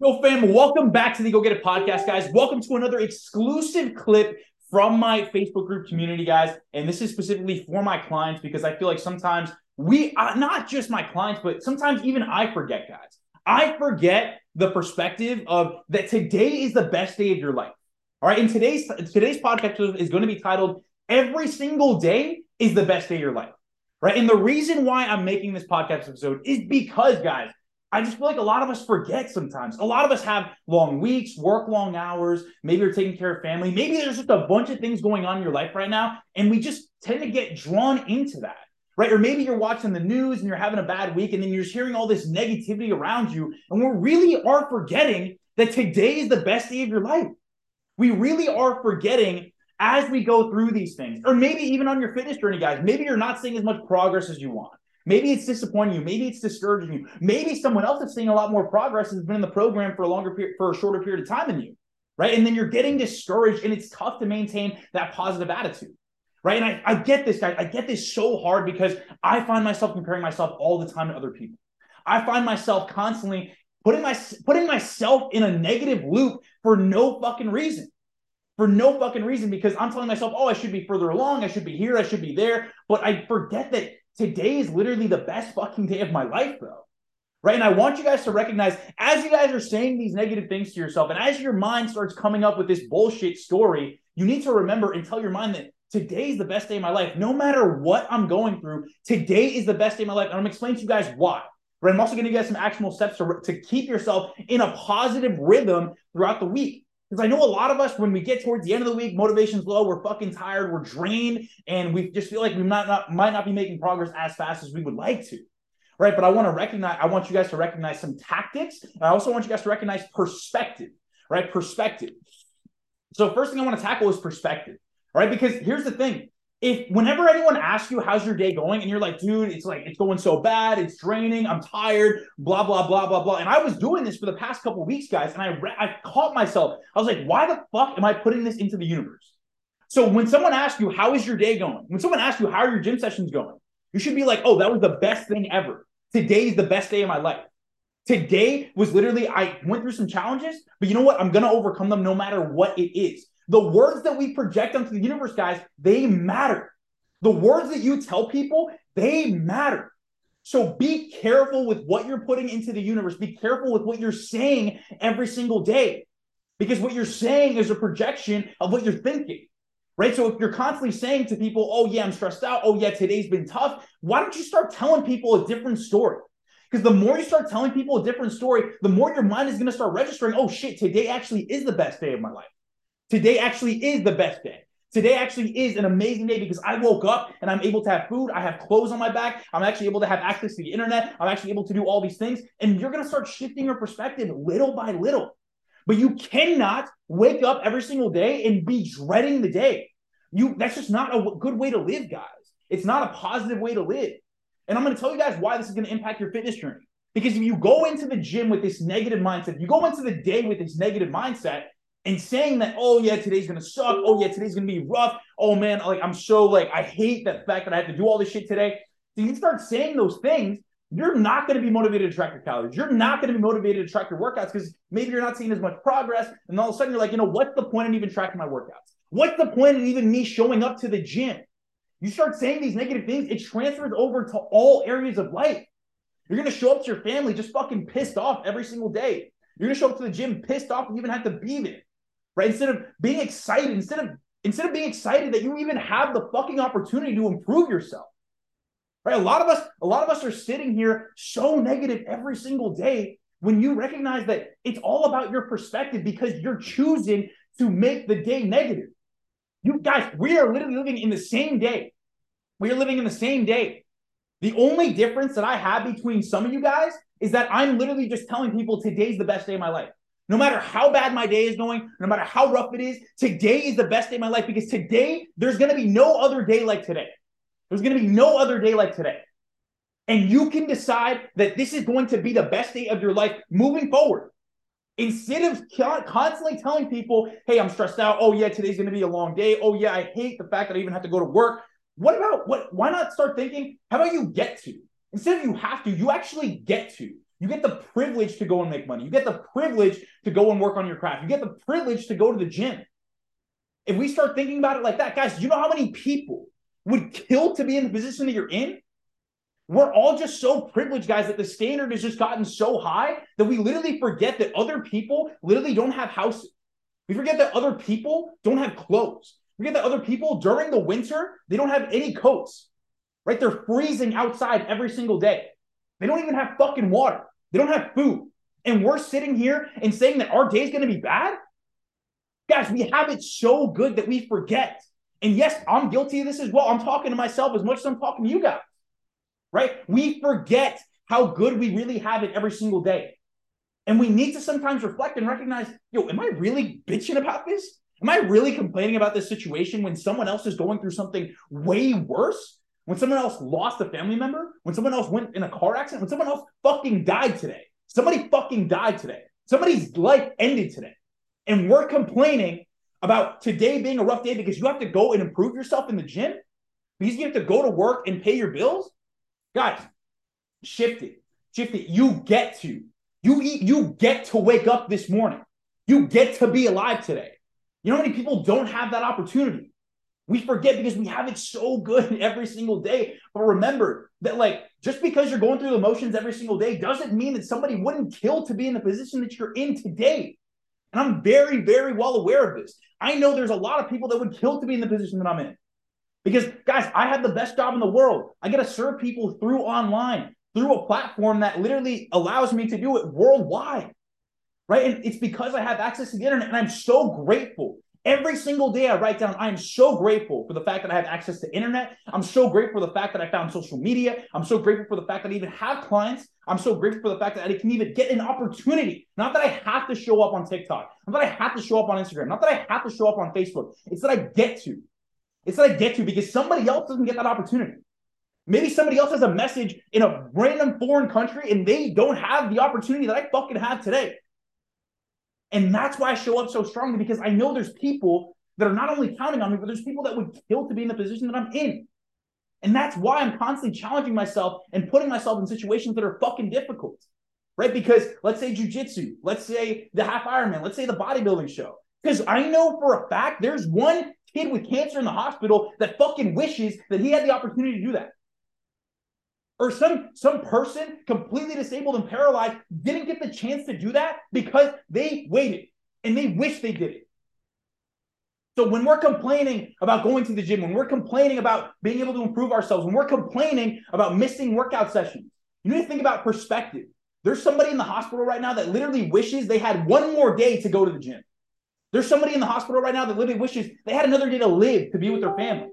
Yo, fam, welcome back to the Go Get It podcast, guys. Welcome to another exclusive clip from my Facebook group community, guys. And this is specifically for my clients because I feel like sometimes we, uh, not just my clients, but sometimes even I forget, guys. I forget the perspective of that today is the best day of your life. All right. And today's today's podcast is going to be titled Every Single Day is the Best Day of Your Life. Right. And the reason why I'm making this podcast episode is because, guys, I just feel like a lot of us forget sometimes. A lot of us have long weeks, work long hours. Maybe you're taking care of family. Maybe there's just a bunch of things going on in your life right now. And we just tend to get drawn into that, right? Or maybe you're watching the news and you're having a bad week and then you're just hearing all this negativity around you. And we really are forgetting that today is the best day of your life. We really are forgetting as we go through these things. Or maybe even on your fitness journey, guys, maybe you're not seeing as much progress as you want. Maybe it's disappointing you. Maybe it's discouraging you. Maybe someone else that's seeing a lot more progress has been in the program for a longer period, for a shorter period of time than you, right? And then you're getting discouraged, and it's tough to maintain that positive attitude, right? And I, I get this, guys. I get this so hard because I find myself comparing myself all the time to other people. I find myself constantly putting my putting myself in a negative loop for no fucking reason for no fucking reason because I'm telling myself, oh, I should be further along. I should be here. I should be there. But I forget that today is literally the best fucking day of my life, bro. Right. And I want you guys to recognize as you guys are saying these negative things to yourself, and as your mind starts coming up with this bullshit story, you need to remember and tell your mind that today is the best day of my life. No matter what I'm going through, today is the best day of my life. And I'm going to explain to you guys why. Right. I'm also going to give you guys some actionable steps to, to keep yourself in a positive rhythm throughout the week. Because I know a lot of us, when we get towards the end of the week, motivation's low, we're fucking tired, we're drained, and we just feel like we might not might not be making progress as fast as we would like to. Right. But I want to recognize, I want you guys to recognize some tactics. I also want you guys to recognize perspective, right? Perspective. So first thing I want to tackle is perspective. Right. Because here's the thing if whenever anyone asks you how's your day going? and you're like dude it's like it's going so bad it's draining i'm tired blah blah blah blah blah. And i was doing this for the past couple weeks guys and i re- i caught myself. I was like why the fuck am i putting this into the universe? So when someone asks you how is your day going? when someone asks you how are your gym sessions going? you should be like oh that was the best thing ever. Today's the best day of my life. Today was literally i went through some challenges but you know what? I'm gonna overcome them no matter what it is the words that we project onto the universe, guys, they matter. The words that you tell people, they matter. So be careful with what you're putting into the universe. Be careful with what you're saying every single day because what you're saying is a projection of what you're thinking. Right. So if you're constantly saying to people, oh, yeah, I'm stressed out. Oh, yeah, today's been tough. Why don't you start telling people a different story? Because the more you start telling people a different story, the more your mind is going to start registering, oh, shit, today actually is the best day of my life. Today actually is the best day. Today actually is an amazing day because I woke up and I'm able to have food. I have clothes on my back. I'm actually able to have access to the internet. I'm actually able to do all these things. And you're going to start shifting your perspective little by little. But you cannot wake up every single day and be dreading the day. You that's just not a good way to live, guys. It's not a positive way to live. And I'm going to tell you guys why this is going to impact your fitness journey. Because if you go into the gym with this negative mindset, you go into the day with this negative mindset, and saying that, oh yeah, today's gonna suck. Oh yeah, today's gonna be rough. Oh man, like I'm so like I hate that fact that I have to do all this shit today. So you start saying those things, you're not to be motivated to track your calories. You're not to be motivated to track your workouts because maybe you're not seeing as much progress. And all of a sudden you're like, you know, what's the point in even tracking my workouts? What's the point in even me showing up to the gym? You start saying these negative things, it transfers over to all areas of life. You're to show up to your family just fucking pissed off every single day. You're to show up to the gym pissed off and even have to be there right? Instead of being excited, instead of instead of being excited that you even have the fucking opportunity to improve yourself. Right? A lot of us, a lot of us are sitting here so negative every single day when you recognize that it's all about your perspective because you're choosing to make the day negative. You guys, we are literally living in the same day. We are living in the same day. The only difference that I have between some of you guys is that I'm literally just telling people today's the best day of my life. No matter how bad my day is going, no matter how rough it is, today is the best day of my life because today there's going to be no other day like today. There's going to be no other day like today. And you can decide that this is going to be the best day of your life moving forward. Instead of constantly telling people, hey, I'm stressed out. Oh, yeah, today's going to be a long day. Oh, yeah, I hate the fact that I even have to go to work. What about what? Why not start thinking, how about you get to? Instead of you have to, you actually get to. You get the privilege to go and make money. You get the privilege to go and work on your craft. You get the privilege to go to the gym. If we start thinking about it like that, guys, you know how many people would kill to be in the position that you're in? We're all just so privileged, guys, that the standard has just gotten so high that we literally forget that other people literally don't have houses. We forget that other people don't have clothes. We forget that other people during the winter, they don't have any coats, right? They're freezing outside every single day. They don't even have fucking water. They don't have food. And we're sitting here and saying that our day is going to be bad. Guys, we have it so good that we forget. And yes, I'm guilty of this as well. I'm talking to myself as much as I'm talking to you guys, right? We forget how good we really have it every single day. And we need to sometimes reflect and recognize, yo, am I really bitching about this? Am I really complaining about this situation when someone else is going through something way worse? When someone else lost a family member? When someone else went in a car accident? When someone else fucking died today? Somebody fucking died today. Somebody's life ended today. And we're complaining about today being a rough day because you have to go and improve yourself in the gym because you have to go to work and pay your bills. Guys, shift it. Shift it. You get to. You eat, you get to wake up this morning. You get to be alive today. You know how many people don't have that opportunity? We forget because we have it so good every single day. But remember that, like, just because you're going through the motions every single day doesn't mean that somebody wouldn't kill to be in the position that you're in today. And I'm very, very well aware of this. I know there's a lot of people that would kill to be in the position that I'm in. Because, guys, I have the best job in the world. I get to serve people through online, through a platform that literally allows me to do it worldwide. Right. And it's because I have access to the internet. And I'm so grateful Every single day I write down, I am so grateful for the fact that I have access to internet. I'm so grateful for the fact that I found social media. I'm so grateful for the fact that I even have clients. I'm so grateful for the fact that I can even get an opportunity. Not that I have to show up on TikTok. Not that I have to show up on Instagram. Not that I have to show up on Facebook. It's that I get to. It's that I get to because somebody else doesn't get that opportunity. Maybe somebody else has a message in a random foreign country and they don't have the opportunity that I fucking have today. And that's why I show up so strongly because I know there's people that are not only counting on me, but there's people that would kill to be in the position that I'm in. And that's why I'm constantly challenging myself and putting myself in situations that are fucking difficult, right? Because let's say jujitsu, let's say the half Ironman, let's say the bodybuilding show. Because I know for a fact there's one kid with cancer in the hospital that fucking wishes that he had the opportunity to do that or some some person completely disabled and paralyzed didn't get the chance to do that because they waited and they wish they did it. So when we're complaining about going to the gym, when we're complaining about being able to improve ourselves, when we're complaining about missing workout sessions, you need to think about perspective. There's somebody in the hospital right now that literally wishes they had one more day to go to the gym. There's somebody in the hospital right now that literally wishes they had another day to live to be with their family.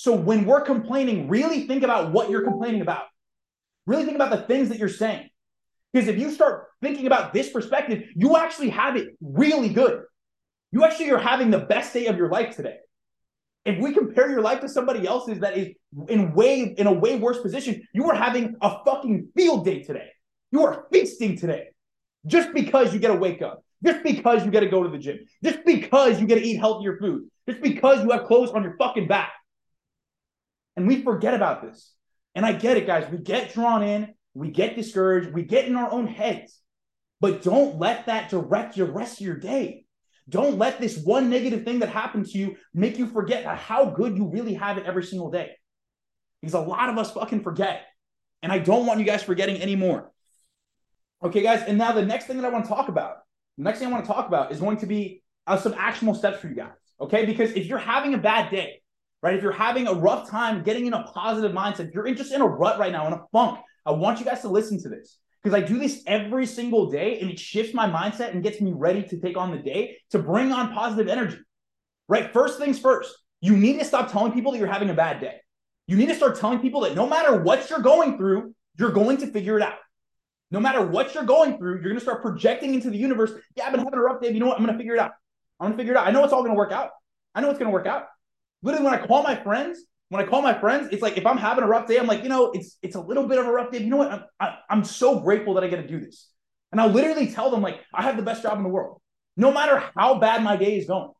So when we're complaining, really think about what you're complaining about. Really think about the things that you're saying. Because if you start thinking about this perspective, you actually have it really good. You actually are having the best day of your life today. If we compare your life to somebody else's that is in way in a way worse position, you are having a fucking field day today. You are feasting today. Just because you get to wake up, just because you get to go to the gym, just because you get to eat healthier food, just because you have clothes on your fucking back. And we forget about this. And I get it, guys. We get drawn in, we get discouraged, we get in our own heads. But don't let that direct your rest of your day. Don't let this one negative thing that happened to you make you forget how good you really have it every single day. Because a lot of us fucking forget. And I don't want you guys forgetting anymore. Okay, guys. And now the next thing that I want to talk about, the next thing I want to talk about is going to be uh, some actionable steps for you guys. Okay, because if you're having a bad day, right? If you're having a rough time getting in a positive mindset, if you're just in a rut right now, in a funk, I want you guys to listen to this because I do this every single day and it shifts my mindset and gets me ready to take on the day to bring on positive energy, right? First things first, you need to stop telling people that you're having a bad day. You need to start telling people that no matter what you're going through, you're going to figure it out. No matter what you're going through, you're going to start projecting into the universe. Yeah, I've been having a rough day. You know what? I'm going to figure it out. I'm going to figure it out. I know it's all going to work out. I know it's going to work out. Literally, when I call my friends, when I call my friends, it's like if I'm having a rough day, I'm like, you know, it's it's a little bit of a rough day. You know what? I'm I, am i am so grateful that I get to do this. And I'll literally tell them like, I have the best job in the world. No matter how bad my day is going,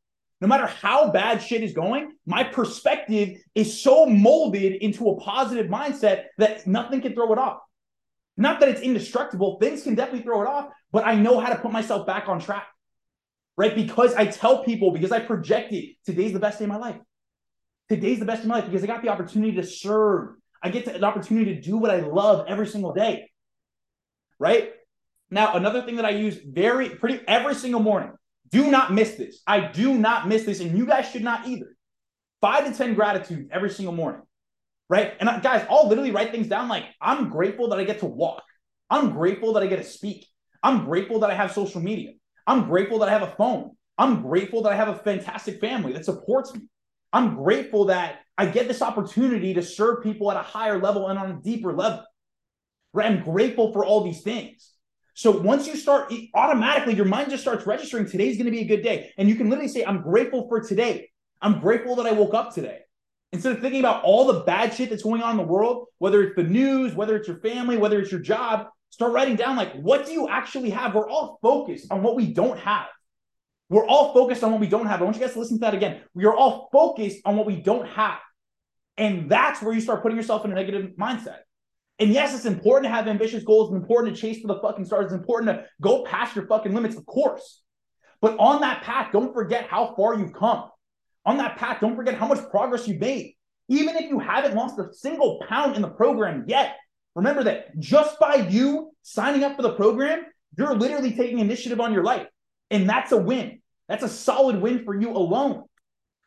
no matter how bad shit is going, my perspective is so molded into a positive mindset that nothing can throw it off. Not that it's indestructible, things can definitely throw it off, but I know how to put myself back on track, right? Because I tell people, because I project it, today's the best day of my life. Today's the best of my life because I got the opportunity to serve. I get to, an opportunity to do what I love every single day, right? Now, another thing that I use very pretty every single morning. Do not miss this. I do not miss this, and you guys should not either. Five to 10 gratitudes every single morning, right? And guys, I'll literally write things down like, I'm grateful that I get to walk. I'm grateful that I get to speak. I'm grateful that I have social media. I'm grateful that I have a phone. I'm grateful that I have a fantastic family that supports me. I'm grateful that I get this opportunity to serve people at a higher level and on a deeper level. Right? I'm grateful for all these things. So once you start, automatically your mind just starts registering today's going to be a good day. And you can literally say, I'm grateful for today. I'm grateful that I woke up today. Instead of thinking about all the bad shit that's going on in the world, whether it's the news, whether it's your family, whether it's your job, start writing down like, what do you actually have? We're all focused on what we don't have. We're all focused on what we don't have. I want you guys to listen to that again. We are all focused on what we don't have. And that's where you start putting yourself in a negative mindset. And yes, it's important to have ambitious goals. It's important to chase for the fucking stars. It's important to go past your fucking limits, of course. But on that path, don't forget how far you've come. On that path, don't forget how much progress you've made. Even if you haven't lost a single pound in the program yet, remember that just by you signing up for the program, you're literally taking initiative on your life. And that's a win. That's a solid win for you alone.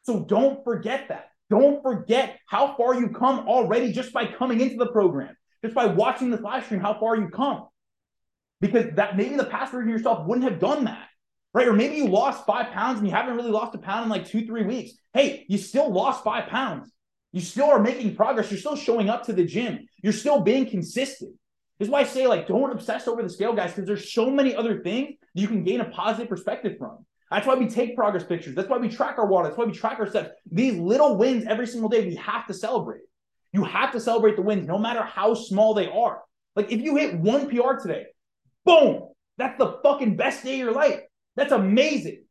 So don't forget that. Don't forget how far you come already just by coming into the program just by watching this live stream how far you come. Because that maybe the past version of yourself wouldn't have done that. Right. Or maybe you lost five pounds and you haven't really lost a pound in like two, three weeks. Hey, you still lost five pounds. You still are making progress. You're still showing up to the gym. You're still being consistent. This is why I say, like, don't obsess over the scale, guys, because there's so many other things that you can gain a positive perspective from. That's why we take progress pictures. That's why we track our water. That's why we track our steps. These little wins every single day, we have to celebrate. You have to celebrate the wins, no matter how small they are. Like if you hit one PR today, boom, that's the fucking best day of your life. That's amazing.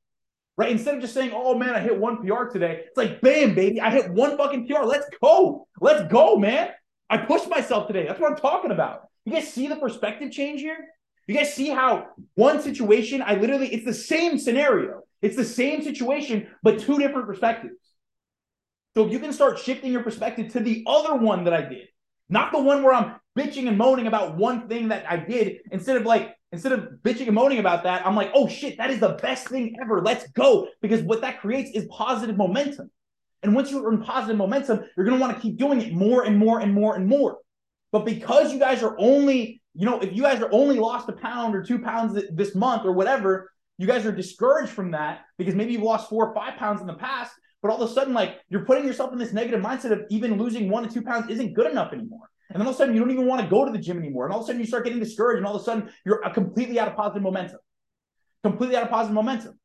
Right? Instead of just saying, oh man, I hit one PR today, it's like, bam, baby, I hit one fucking PR. Let's go. Let's go, man. I pushed myself today. That's what I'm talking about. You guys see the perspective change here? You guys see how one situation, I literally, it's the same scenario. It's the same situation, but two different perspectives. So if you can start shifting your perspective to the other one that I did, not the one where I'm bitching and moaning about one thing that I did, instead of like, instead of bitching and moaning about that, I'm like, oh shit, that is the best thing ever. Let's go. Because what that creates is positive momentum. And once you earn positive momentum, you're going to want to keep doing it more and more and more and more. But because you guys are only, you know, if you guys are only lost a pound or two pounds this month or whatever, you guys are discouraged from that because maybe you've lost four or five pounds in the past. But all of a sudden, like you're putting yourself in this negative mindset of even losing one to two pounds isn't good enough anymore. And then all of a sudden, you don't even want to go to the gym anymore. And all of a sudden, you start getting discouraged. And all of a sudden, you're uh, completely out of positive momentum. Completely out of positive momentum.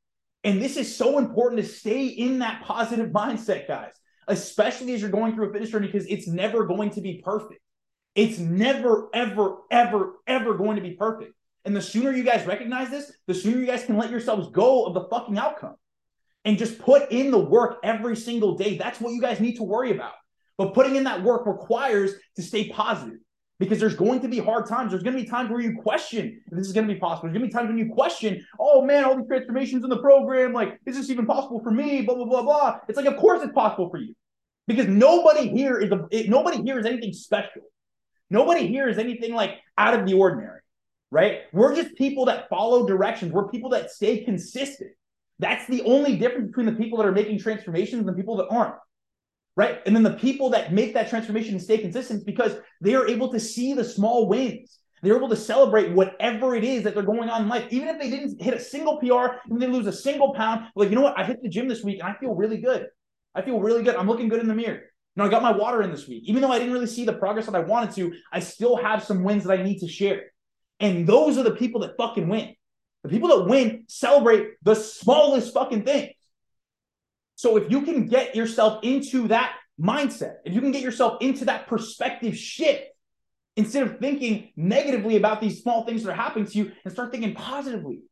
And this is so important to stay in that positive mindset, guys, especially as you're going through a fitness journey, because it's never going to be perfect. It's never, ever, ever, ever going to be perfect. And the sooner you guys recognize this, the sooner you guys can let yourselves go of the fucking outcome and just put in the work every single day. That's what you guys need to worry about. But putting in that work requires to stay positive because there's going to be hard times. There's going to be times where you question if this is going to be possible. There's going to be times when you question, oh man, all these transformations in the program, like, is this even possible for me? Blah, blah, blah, blah. It's like, of course it's possible for you because nobody here is, a, nobody here is anything special. Nobody here is anything like out of the ordinary, right? We're just people that follow directions. We're people that stay consistent. That's the only difference between the people that are making transformations and the people that aren't. Right. And then the people that make that transformation and stay consistent because they are able to see the small wins. They're able to celebrate whatever it is that they're going on in life. Even if they didn't hit a single PR, even they lose a single pound, like, you know what? I hit the gym this week and I feel really good. I feel really good. I'm looking good in the mirror. You know, I got my water in this week. Even though I didn't really see the progress that I wanted to, I still have some wins that I need to share. And those are the people that fucking win. The people that win celebrate the smallest fucking things. So if you can get yourself into that mindset, if you can get yourself into that perspective shift, instead of thinking negatively about these small things that are happening to you and start thinking positively,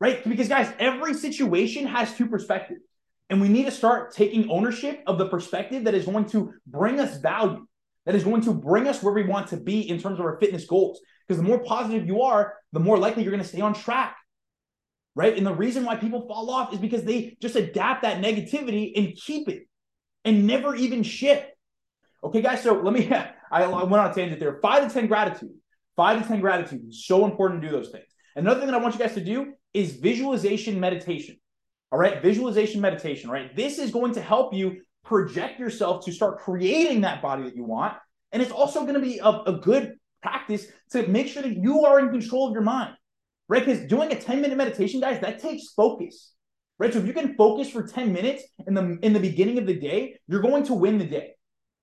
right? Because guys, every situation has two perspectives. And we need to start taking ownership of the perspective that is going to bring us value, that is going to bring us where we want to be in terms of our fitness goals. Because the more positive you are, the more likely you're going to stay on track. Right. And the reason why people fall off is because they just adapt that negativity and keep it and never even shift. Okay, guys. So let me, I went on a tangent there. Five to 10 gratitude. Five to 10 gratitude. So important to do those things. Another thing that I want you guys to do is visualization meditation. All right. Visualization meditation. Right. This is going to help you project yourself to start creating that body that you want. And it's also going to be a, a good practice to make sure that you are in control of your mind, right? Because doing a 10 minute meditation, guys, that takes focus, right? So if you can focus for 10 minutes in the in the beginning of the day, you're going to win the day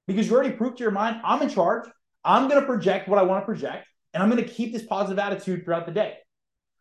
because you already proved to your mind, I'm in charge. I'm going to project what I want to project, and I'm going to keep this positive attitude throughout the day,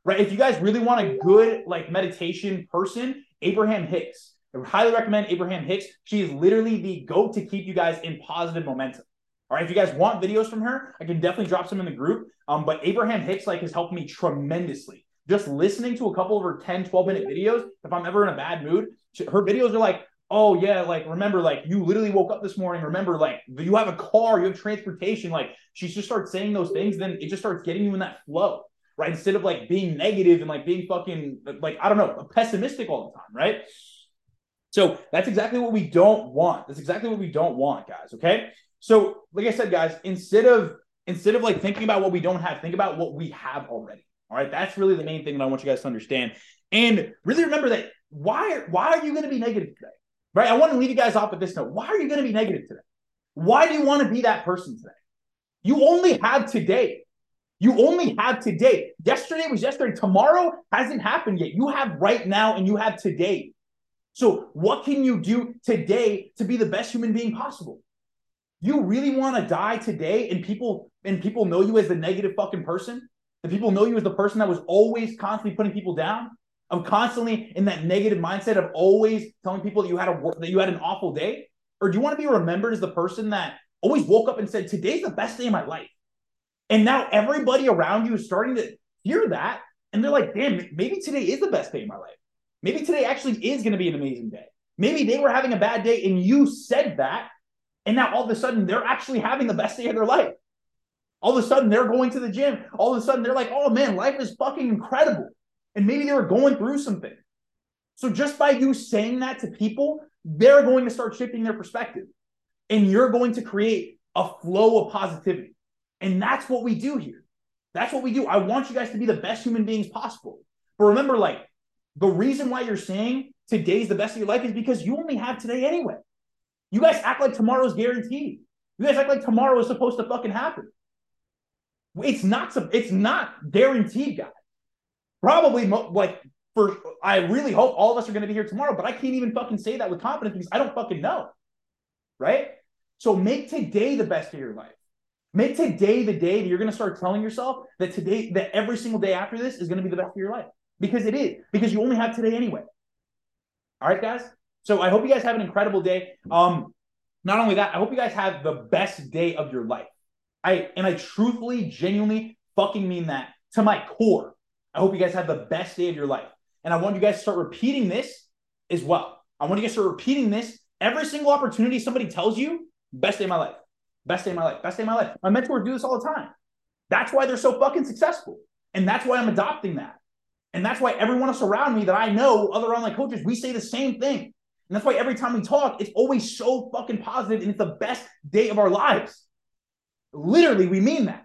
right? If you guys really want a good like meditation person, Abraham Hicks. I highly recommend Abraham Hicks. She is literally the go to keep you guys in positive momentum. All right. If you guys want videos from her, I can definitely drop some in the group. Um, but Abraham Hicks like has helped me tremendously. Just listening to a couple of her 10, 12 minute videos, if I'm ever in a bad mood, her videos are like, oh yeah, like remember, like you literally woke up this morning. Remember, like you have a car, you have transportation. Like she just starts saying those things, then it just starts getting you in that flow, right? Instead of like being negative and like being fucking like I don't know, pessimistic all the time, right? So that's exactly what we don't want. That's exactly what we don't want, guys. Okay. So, like I said, guys, instead of instead of like thinking about what we don't have, think about what we have already. All right, that's really the main thing that I want you guys to understand. And really remember that why why are you going to be negative today? Right? I want to leave you guys off with this note. Why are you going to be negative today? Why do you want to be that person today? You only have today. You only have today. Yesterday was yesterday. Tomorrow hasn't happened yet. You have right now and you have today. So, what can you do today to be the best human being possible? You really want to die today and people and people know you as the negative fucking person? And people know you as the person that was always constantly putting people down? Of constantly in that negative mindset of always telling people that you had a that you had an awful day? Or do you want to be remembered as the person that always woke up and said, Today's the best day of my life? And now everybody around you is starting to hear that. And they're like, damn, maybe today is the best day of my life. Maybe today actually is going to be an amazing day. Maybe they were having a bad day and you said that and now all of a sudden they're actually having the best day of their life. All of a sudden they're going to the gym. All of a sudden they're like, oh man, life is fucking incredible. And maybe they were going through something. So just by you saying that to people, they're going to start shifting their perspective. And you're going to create a flow of positivity. And that's what we do here. That's what we do. I want you guys to be the best human beings possible. But remember, like, the reason why you're saying today's the best of your life is because you only have today anyway. You guys act like tomorrow's guaranteed. You guys act like tomorrow is supposed to fucking happen. It's not. It's not guaranteed, guys. Probably like for. I really hope all of us are going to be here tomorrow, but I can't even fucking say that with confidence because I don't fucking know. Right. So make today the best of your life. Make today the day that you're going to start telling yourself that today, that every single day after this is going to be the best of your life because it is, because you only have today anyway. All right, guys. So I hope you guys have an incredible day. Um, not only that, I hope you guys have the best day of your life. I and I truthfully, genuinely fucking mean that to my core. I hope you guys have the best day of your life. And I want you guys to start repeating this as well. I want you guys to start repeating this every single opportunity somebody tells you, best day of my life. Best day of my life. Best day of my life. My mentors do this all the time. That's why they're so fucking successful. And that's why I'm adopting that. And that's why everyone else around me that I know, other online coaches, we say the same thing. And that's why every time we talk, it's always so fucking positive and it's the best day of our lives. Literally, we mean that.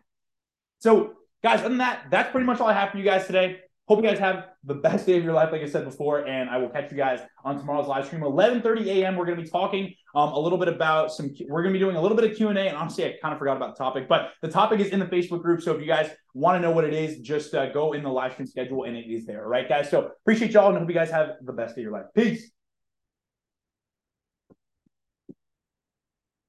So, guys, other than that, that's pretty much all I have for you guys today. Hope you guys have the best day of your life, like I said before, and I will catch you guys on tomorrow's live stream, 11:30 a.m. We're going to be talking um, a little bit about some. We're going to be doing a little bit of Q and A, and honestly, I kind of forgot about the topic, but the topic is in the Facebook group. So if you guys want to know what it is, just uh, go in the live stream schedule, and it is there. All right, guys. So appreciate y'all, and hope you guys have the best day of your life. Peace.